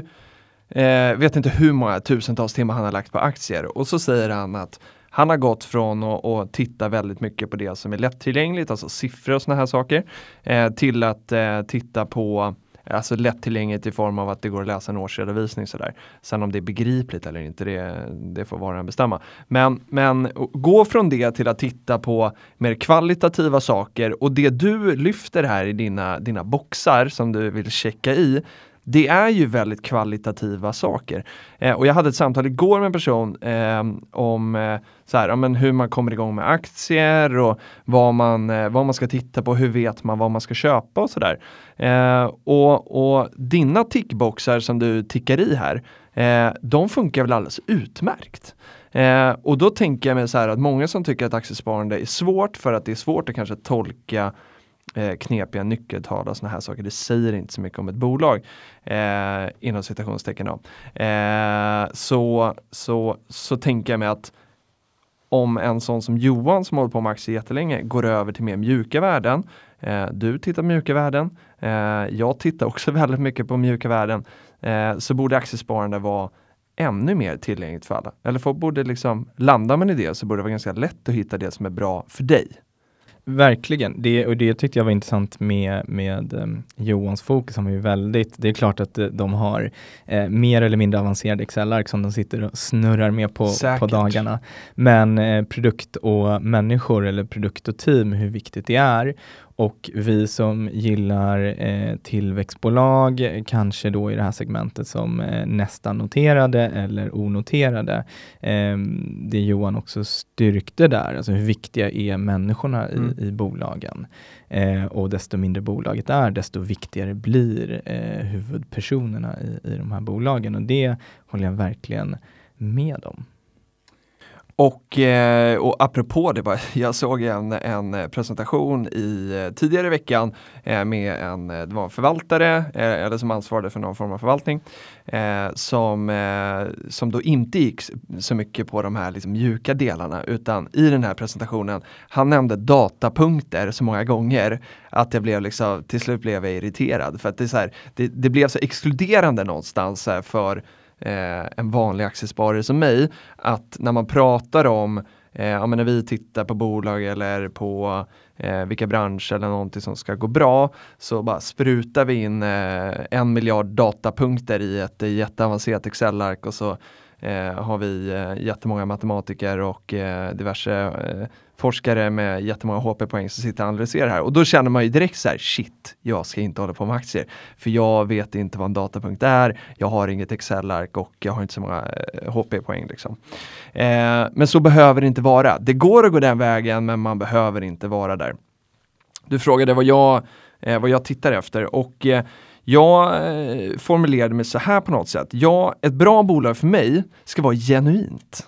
eh, vet inte hur många tusentals timmar han har lagt på aktier. Och så säger han att han har gått från att titta väldigt mycket på det som är lättillgängligt, alltså siffror och sådana här saker, eh, till att eh, titta på Eh, alltså lättillgängligt i form av att det går att läsa en årsredovisning sådär. Sen om det är begripligt eller inte, det, det får var och bestämma. Men, men gå från det till att titta på mer kvalitativa saker och det du lyfter här i dina, dina boxar som du vill checka i, det är ju väldigt kvalitativa saker. Eh, och jag hade ett samtal igår med en person eh, om eh, så här, ja, men hur man kommer igång med aktier och vad man, eh, vad man ska titta på, hur vet man vad man ska köpa och sådär. Eh, och, och dina tickboxar som du tickar i här, eh, de funkar väl alldeles utmärkt. Eh, och då tänker jag mig så här att många som tycker att aktiesparande är svårt för att det är svårt att kanske tolka eh, knepiga nyckeltal och sådana här saker. Det säger inte så mycket om ett bolag eh, inom citationstecken. Eh, så, så, så tänker jag mig att om en sån som Johan som håller på med aktier jättelänge går över till mer mjuka värden. Eh, du tittar på mjuka värden. Eh, jag tittar också väldigt mycket på mjuka värden. Eh, så borde aktiesparande vara ännu mer tillgängligt för alla. Eller folk borde liksom, landa med en idé så borde det vara ganska lätt att hitta det som är bra för dig. Verkligen, det, och det tyckte jag var intressant med, med um, Johans fokus. Var ju väldigt, det är klart att uh, de har uh, mer eller mindre avancerade Excel-ark som de sitter och snurrar med på, på dagarna. Men uh, produkt och människor eller produkt och team, hur viktigt det är och vi som gillar eh, tillväxtbolag, kanske då i det här segmentet som eh, nästan noterade eller onoterade. Eh, det Johan också styrkte där, alltså hur viktiga är människorna i, mm. i bolagen. Eh, och desto mindre bolaget är, desto viktigare blir eh, huvudpersonerna i, i de här bolagen. Och det håller jag verkligen med om. Och, eh, och apropå det, bara, jag såg en, en presentation i, eh, tidigare i veckan eh, med en, det var en förvaltare, eller som ansvarade för någon form av förvaltning, som, som då inte gick så mycket på de här liksom mjuka delarna utan i den här presentationen, han nämnde datapunkter så många gånger att jag blev liksom, till slut blev jag irriterad. För att det, är så här, det, det blev så exkluderande någonstans för eh, en vanlig aktiesparare som mig, att när man pratar om, eh, ja, men när vi tittar på bolag eller på eh, vilka branscher eller någonting som ska gå bra, så bara sprutar vi in eh, en miljard datapunkter i ett jätteavancerat Excel-ark och så Eh, har vi eh, jättemånga matematiker och eh, diverse eh, forskare med jättemånga HP-poäng som sitter och analyserar här. Och då känner man ju direkt så här, shit, jag ska inte hålla på med aktier. För jag vet inte vad en datapunkt är, jag har inget Excel-ark och jag har inte så många eh, HP-poäng. Liksom. Eh, men så behöver det inte vara. Det går att gå den vägen, men man behöver inte vara där. Du frågade vad jag, eh, vad jag tittar efter och eh, jag eh, formulerade mig så här på något sätt. Ja, ett bra bolag för mig ska vara genuint.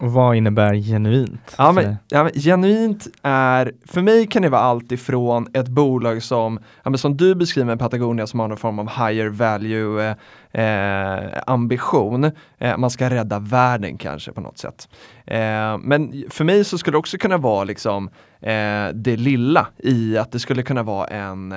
Och vad innebär genuint? Ja men, ja, men, genuint är, för mig kan det vara allt ifrån ett bolag som, ja, men som du beskriver Patagonia som har någon form av higher value eh, eh, ambition. Eh, man ska rädda världen kanske på något sätt. Eh, men för mig så skulle det också kunna vara liksom eh, det lilla i att det skulle kunna vara en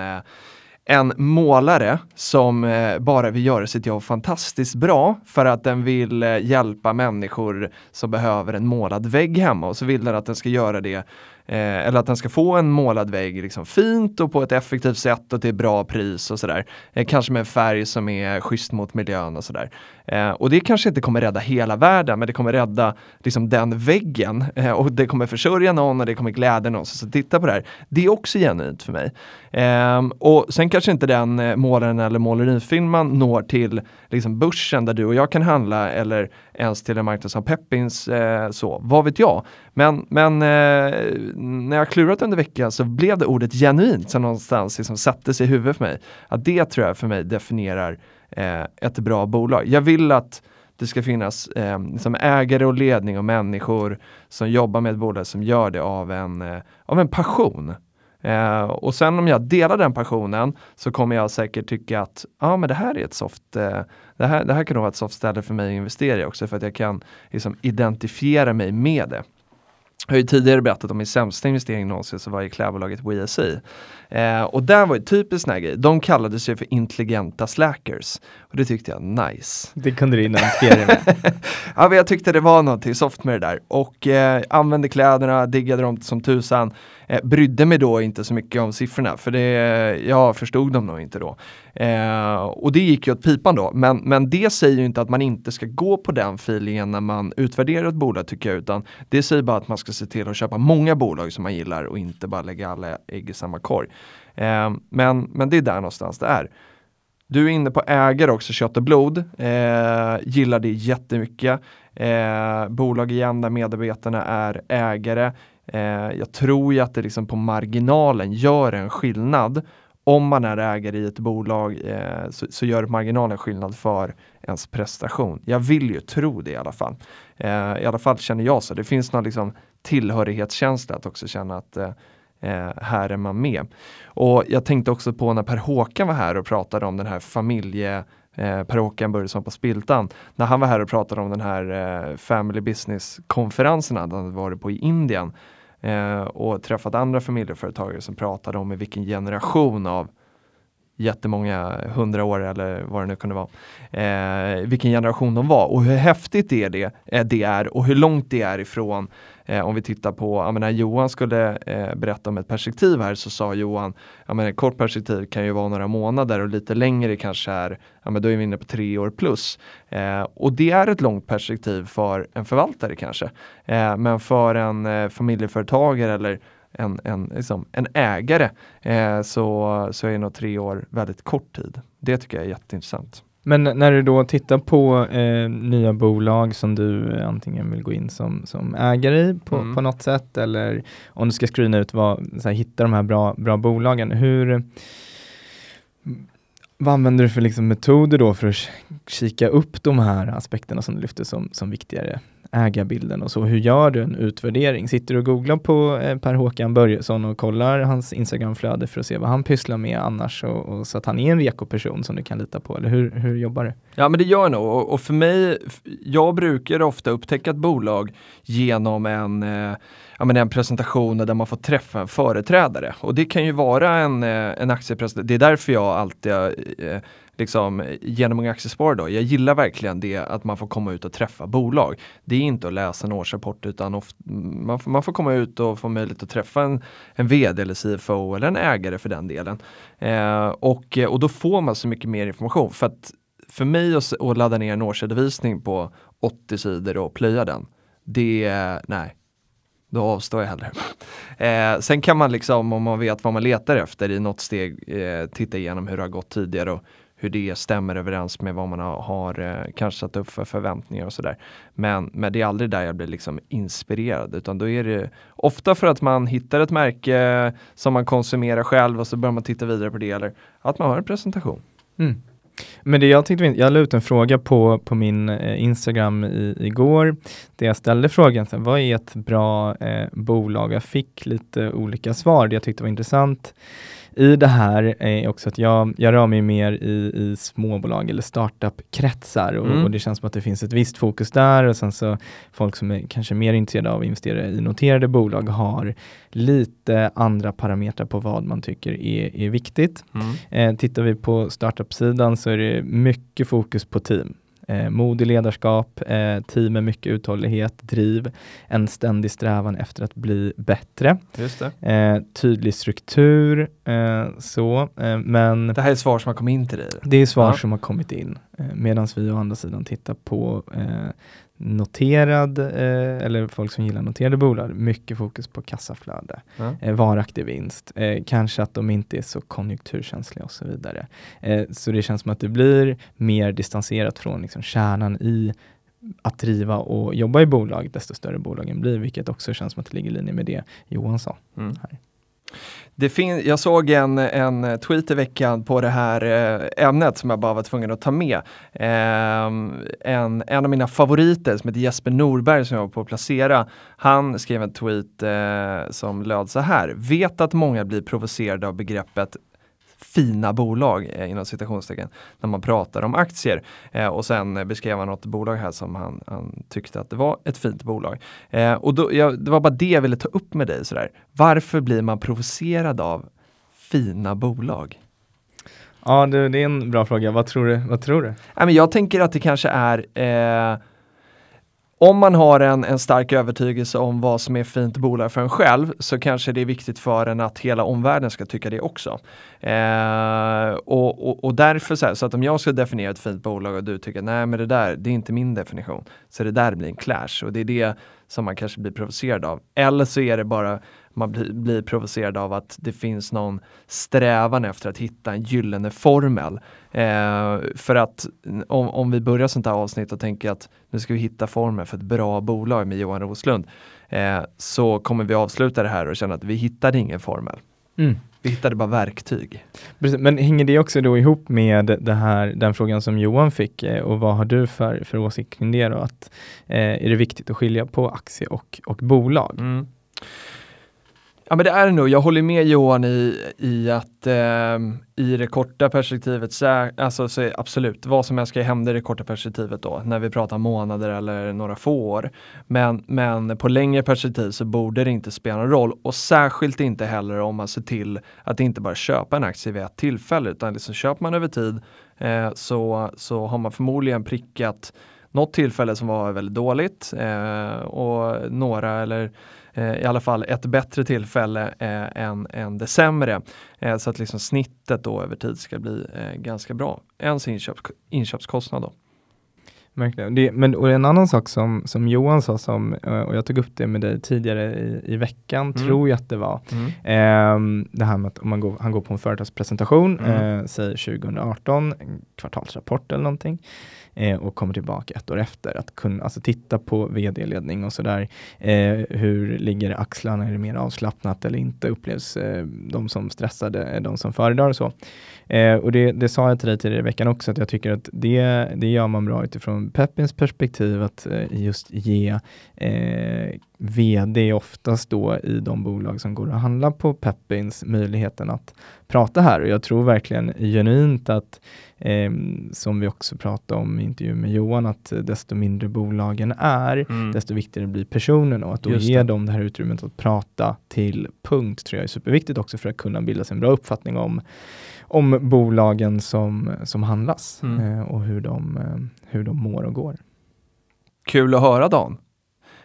en målare som eh, bara vill göra sitt jobb fantastiskt bra för att den vill eh, hjälpa människor som behöver en målad vägg hemma och så vill den att den ska göra det Eh, eller att den ska få en målad vägg liksom fint och på ett effektivt sätt och till bra pris och sådär. Eh, kanske med en färg som är schysst mot miljön och sådär. Eh, och det kanske inte kommer rädda hela världen men det kommer rädda liksom den väggen eh, och det kommer försörja någon och det kommer glädja någon som tittar på det här. Det är också genuint för mig. Ehm, och sen kanske inte den eh, målaren eller målerifirman når till liksom börsen där du och jag kan handla eller ens till en marknad som Peppins, eh, så, vad vet jag. Men, men eh, när jag klurat under veckan så blev det ordet genuint som någonstans liksom satte sig i huvudet för mig. Att det tror jag för mig definierar eh, ett bra bolag. Jag vill att det ska finnas eh, liksom ägare och ledning och människor som jobbar med ett bolag som gör det av en, eh, av en passion. Eh, och sen om jag delar den passionen så kommer jag säkert tycka att ja, men det här är ett soft, eh, det, här, det här kan nog vara ett soft ställe för mig att investera i också för att jag kan liksom, identifiera mig med det. Jag har ju tidigare berättat om min sämsta investering någonsin som var i klädbolaget WSI. Eh, och där var ett typiskt sån här grej. De kallade sig för intelligenta slackers. Och det tyckte jag nice. Det kunde du identifiera med. ja, men jag tyckte det var någonting soft med det där. Och eh, använde kläderna, diggade dem som tusan. Eh, brydde mig då inte så mycket om siffrorna för det, jag förstod dem nog inte då. Eh, och det gick ju åt pipan då. Men, men det säger ju inte att man inte ska gå på den feelingen när man utvärderar ett bolag tycker jag. Utan det säger bara att man ska se till att köpa många bolag som man gillar och inte bara lägga alla ägg i samma korg. Eh, men, men det är där någonstans det är. Du är inne på ägare också, kött och blod. Eh, gillar det jättemycket. Eh, bolag igen där medarbetarna är ägare. Eh, jag tror ju att det liksom på marginalen gör en skillnad. Om man är ägare i ett bolag eh, så, så, gör marginalen skillnad för ens prestation. Jag vill ju tro det i alla fall. Eh, I alla fall känner jag så. Det finns någon liksom tillhörighetskänsla att också känna att eh, eh, här är man med. Och jag tänkte också på när Per Håkan var här och pratade om den här familje Eh, per Håkan Börjesson på Spiltan. När han var här och pratade om den här eh, Family Business-konferensen han hade varit på i Indien eh, och träffat andra familjeföretagare som pratade om i vilken generation av jättemånga hundra år eller vad det nu kunde vara. Eh, vilken generation de var och hur häftigt det är, det, eh, det är och hur långt det är ifrån Eh, om vi tittar på, jag menar, Johan skulle eh, berätta om ett perspektiv här så sa Johan, ja ett kort perspektiv kan ju vara några månader och lite längre kanske är, ja men då är vi inne på tre år plus. Eh, och det är ett långt perspektiv för en förvaltare kanske. Eh, men för en eh, familjeföretagare eller en, en, liksom, en ägare eh, så, så är nog tre år väldigt kort tid. Det tycker jag är jätteintressant. Men när du då tittar på eh, nya bolag som du antingen vill gå in som, som ägare i på, mm. på något sätt eller om du ska screena ut vad, så här, hitta de här bra, bra bolagen. Hur, vad använder du för liksom metoder då för att kika upp de här aspekterna som du lyfter som, som viktigare? Ägarbilden och så. Hur gör du en utvärdering? Sitter du och googlar på eh, Per Håkan Börjesson och kollar hans Instagramflöde för att se vad han pysslar med annars och, och så att han är en reko-person som du kan lita på? Eller hur, hur jobbar du? Ja men det gör jag nog och, och för mig, jag brukar ofta upptäcka ett bolag genom en eh, ja, men en presentation där man får träffa en företrädare. Och det kan ju vara en, eh, en aktiepresentation. Det är därför jag alltid eh, liksom, genom Unga Aktiesparare då, jag gillar verkligen det att man får komma ut och träffa bolag. Det är inte att läsa en årsrapport utan of, man, får, man får komma ut och få möjlighet att träffa en, en VD eller CFO eller en ägare för den delen. Eh, och, och då får man så mycket mer information. För att för mig att, att ladda ner en årsredovisning på 80 sidor och plöja den, det, nej, då avstår jag hellre. Eh, sen kan man liksom, om man vet vad man letar efter i något steg, eh, titta igenom hur det har gått tidigare och hur det stämmer överens med vad man har, har eh, kanske satt upp för förväntningar och sådär. Men, men det är aldrig där jag blir liksom inspirerad utan då är det ofta för att man hittar ett märke som man konsumerar själv och så börjar man titta vidare på det eller att man har en presentation. Mm. Men det jag tänkte, jag la ut en fråga på, på min eh, Instagram i, igår, där jag ställde frågan, så, vad är ett bra eh, bolag? Jag fick lite olika svar, det jag tyckte var intressant i det här är också att jag, jag rör mig mer i, i småbolag eller startup-kretsar och, mm. och, det känns som att det finns ett visst fokus där och sen så folk som är kanske mer intresserade av att investera i noterade bolag har lite andra parametrar på vad man tycker är, är viktigt. Mm. Eh, tittar vi på startup-sidan så är det mycket fokus på team. Eh, mod i ledarskap, eh, team med mycket uthållighet, driv, en ständig strävan efter att bli bättre. Eh, tydlig struktur, eh, så, eh, men Det här är svar som har kommit in till dig? Det är svar ja. som har kommit in, eh, medan vi å andra sidan tittar på noterad, eh, eller folk som gillar noterade bolag, mycket fokus på kassaflöde, mm. varaktig vinst, eh, kanske att de inte är så konjunkturkänsliga och så vidare. Så det känns som att det blir mer distanserat från liksom, kärnan i att driva och jobba i bolag, desto större bolagen blir, vilket också känns som att det ligger i linje med det Johan sa. Mm. Här. Det fin jag såg en, en tweet i veckan på det här eh, ämnet som jag bara var tvungen att ta med. Ehm, en, en av mina favoriter som heter Jesper Norberg som jag var på att placera. Han skrev en tweet eh, som löd så här. Vet att många blir provocerade av begreppet fina bolag eh, inom citationstecken när man pratar om aktier. Eh, och sen beskrev han något bolag här som han, han tyckte att det var ett fint bolag. Eh, och då, ja, det var bara det jag ville ta upp med dig. Sådär. Varför blir man provocerad av fina bolag? Ja, det, det är en bra fråga. Vad tror du? Vad tror du? Ja, men jag tänker att det kanske är eh, om man har en, en stark övertygelse om vad som är fint bolag för en själv så kanske det är viktigt för en att hela omvärlden ska tycka det också. Eh, och, och, och, därför så, här, så att om jag ska definiera ett fint bolag och du tycker nej men det där, det är inte min definition. Så det där blir en clash och det är det som man kanske blir provocerad av. Eller så är det bara man blir, blir provocerad av att det finns någon strävan efter att hitta en gyllene formel. Eh, för att om, om vi börjar sånt här avsnitt och tänker att nu ska vi hitta formen för ett bra bolag med Johan Roslund. Eh, så kommer vi avsluta det här och känna att vi hittade ingen formel. Mm. Vi hittade bara verktyg. Men hänger det också då ihop med det här, den frågan som Johan fick eh, och vad har du för, för åsikt kring det då? Att, eh, är det viktigt att skilja på aktie och, och bolag? Mm. Ja men det är det nog. Jag håller med Johan i, i att eh, i det korta perspektivet, så, alltså, så absolut, vad som helst ska hända i det korta perspektivet då, när vi pratar månader eller några få år. Men, men på längre perspektiv så borde det inte spela någon roll och särskilt inte heller om man ser till att inte bara köpa en aktie vid ett tillfälle utan liksom köper man över tid eh, så, så har man förmodligen prickat något tillfälle som var väldigt dåligt eh, och några eller i alla fall ett bättre tillfälle eh, än, än det sämre. Eh, så att liksom snittet då över tid ska bli eh, ganska bra. Ens inköps, inköpskostnad då. Det, men och en annan sak som, som Johan sa, som, eh, och jag tog upp det med dig tidigare i, i veckan, mm. tror jag att det var. Mm. Eh, det här med att om man går, han går på en företagspresentation, mm. eh, säg 2018, en kvartalsrapport eller någonting eh, och kommer tillbaka ett år efter. Att kunna alltså, titta på vd-ledning och sådär. Eh, hur ligger axlarna? Är det mer avslappnat eller inte? Upplevs eh, de som stressade, de som föredrar och så? Eh, och det, det, sa jag till dig tidigare i veckan också, att jag tycker att det, det gör man bra utifrån Peppins perspektiv, att eh, just ge eh, VD oftast då i de bolag som går att handla på Peppins möjligheten att prata här. Och jag tror verkligen genuint att, eh, som vi också pratade om i intervjun med Johan, att desto mindre bolagen är, mm. desto viktigare blir personen och att då ge det. dem det här utrymmet att prata till punkt tror jag är superviktigt också för att kunna bilda sig en bra uppfattning om om bolagen som, som handlas mm. eh, och hur de, eh, hur de mår och går. Kul att höra Dan.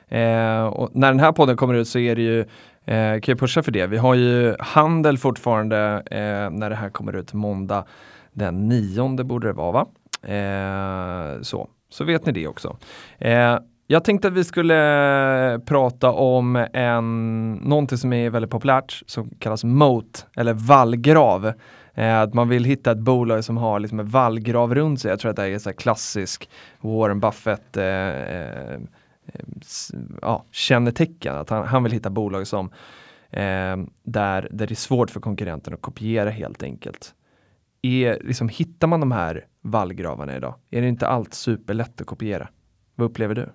Eh, och när den här podden kommer ut så är det ju, eh, kan jag pusha för det, vi har ju handel fortfarande eh, när det här kommer ut måndag den nionde borde det vara va? Eh, så. så vet ni det också. Eh, jag tänkte att vi skulle prata om en, någonting som är väldigt populärt som kallas MOAT eller vallgrav. Eh, att man vill hitta ett bolag som har liksom en vallgrav runt sig. Jag tror att det är så klassisk Warren Buffett eh, eh, ja, kännetecken. Att han, han, vill hitta bolag som eh, där, där det är svårt för konkurrenten att kopiera helt enkelt. Är, liksom, hittar man de här vallgravarna idag? Är det inte allt superlätt att kopiera? Vad upplever du?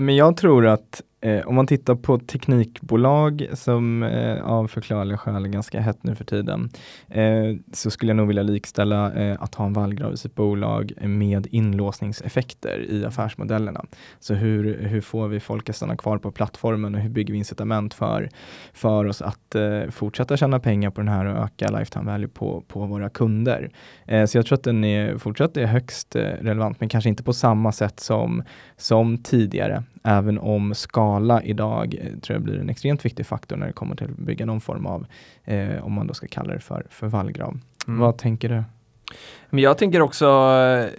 Men jag tror att Eh, om man tittar på teknikbolag som eh, av förklarliga skäl är ganska hett nu för tiden, eh, så skulle jag nog vilja likställa eh, att ha en vallgrav i sitt bolag med inlåsningseffekter i affärsmodellerna. Så hur, hur får vi folk att stanna kvar på plattformen och hur bygger vi incitament för, för oss att eh, fortsätta tjäna pengar på den här och öka lifetime value på, på våra kunder. Eh, så jag tror att den är fortsatt är högst eh, relevant, men kanske inte på samma sätt som, som tidigare, även om ska skala idag eh, tror jag blir en extremt viktig faktor när det kommer till att bygga någon form av, eh, om man då ska kalla det för, för vallgrav. Mm. Vad tänker du? Men jag tänker också,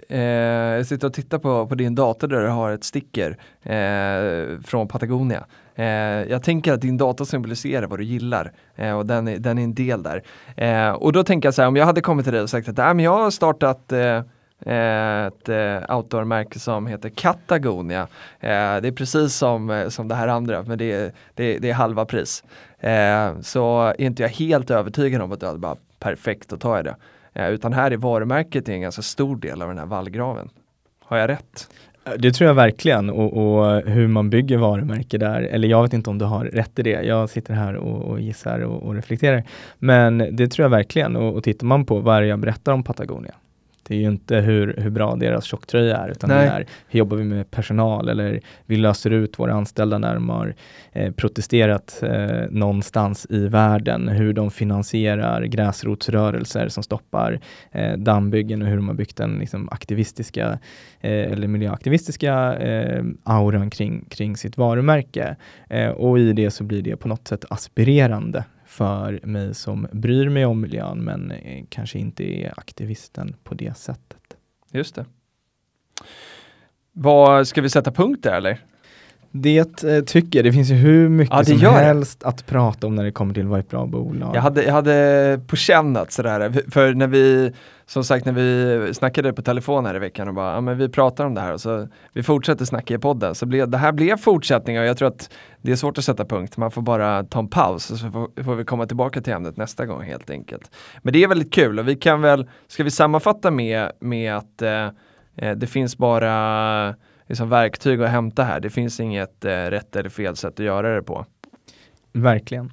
eh, jag sitter och tittar på, på din dator där du har ett sticker eh, från Patagonia. Eh, jag tänker att din dator symboliserar vad du gillar eh, och den är, den är en del där. Eh, och då tänker jag så här, om jag hade kommit till dig och sagt att äh, men jag har startat ett eh, outdoor-märke som heter Katagonia. Eh, det är precis som, eh, som det här andra, men det är, det, det är halva pris. Så är inte jag helt övertygad om att det är bara perfekt, att ta jag det. Utan här är varumärket en ganska stor del av den här vallgraven. Har jag rätt? Det tror jag verkligen och, och, hur man bygger varumärke där, eller jag vet inte om du har rätt i det. Jag sitter här och, och gissar och, och, reflekterar. Men det tror jag verkligen och, och tittar man på vad det är jag berättar om Patagonia det är ju inte hur, hur bra deras tjocktröja är, utan Nej. det är hur jobbar vi med personal eller vi löser ut våra anställda när de har eh, protesterat eh, någonstans i världen, hur de finansierar gräsrotsrörelser som stoppar eh, dammbyggen och hur de har byggt den liksom, aktivistiska eh, eller miljöaktivistiska eh, auran kring, kring sitt varumärke. Eh, och i det så blir det på något sätt aspirerande för mig som bryr mig om miljön men eh, kanske inte är aktivisten på det sättet. Just det. Vad, ska vi sätta punkt där eller? Det eh, tycker jag. Det finns ju hur mycket ja, som helst att prata om när det kommer till vad är ett bra bolag. Jag hade, jag hade på känn att sådär, för när vi, som sagt när vi snackade på telefon här i veckan och bara, ja men vi pratar om det här och så vi fortsätter snacka i podden. Så blev, det här blev fortsättning och jag tror att det är svårt att sätta punkt. Man får bara ta en paus och så får, får vi komma tillbaka till ämnet nästa gång helt enkelt. Men det är väldigt kul och vi kan väl, ska vi sammanfatta med, med att eh, eh det finns bara liksom verktyg att hämta här. Det finns inget eh, rätt eller fel sätt att göra det på. Verkligen.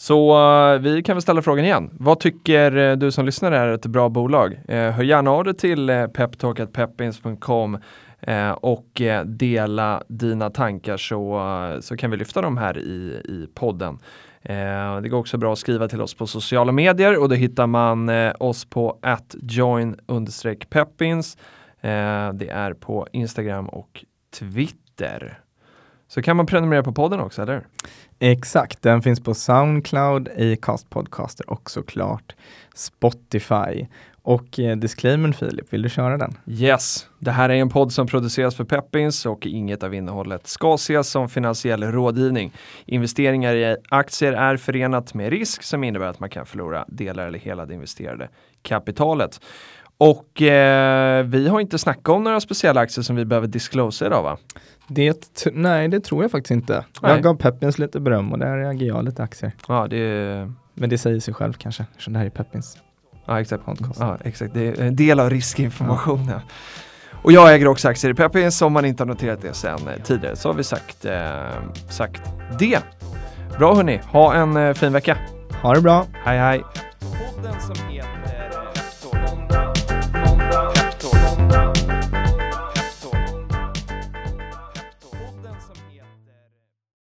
Så uh, vi kan väl ställa frågan igen. Vad tycker uh, du som lyssnar är ett bra bolag? Uh, hör gärna av dig till uh, peptalk.peppins.com och dela dina tankar så, så kan vi lyfta dem här i, i podden. det går också bra att skriva till oss på sociala medier och då hittar man oss på join peppins. Det är på Instagram och Twitter. Så kan man prenumerera på podden också, eller? Exakt, den finns på Soundcloud, Acast Podcaster och såklart Spotify. Och eh, disclaimern Filip, vill du köra den? Yes, det här är en podd som produceras för Peppins och inget av innehållet ska ses som finansiell rådgivning. Investeringar i aktier är förenat med risk som innebär att man kan förlora delar eller hela det investerade kapitalet. Och eh, vi har inte snackat om några speciella aktier som vi behöver disclose idag va? Det, nej, det tror jag faktiskt inte. Nej. Jag gav Peppins lite beröm och där reagerade jag lite aktier. Ja, det... Men det säger sig själv kanske, eftersom det här är Peppins. Ja, exakt. Ja, exakt. Det är en del av riskinformationen. Ja. Och jag äger också aktier i Peppins, om man inte har noterat det sen eh, tidigare så har vi sagt, eh, sagt det. Bra hörni, ha en eh, fin vecka. Ha det bra. Hej hej.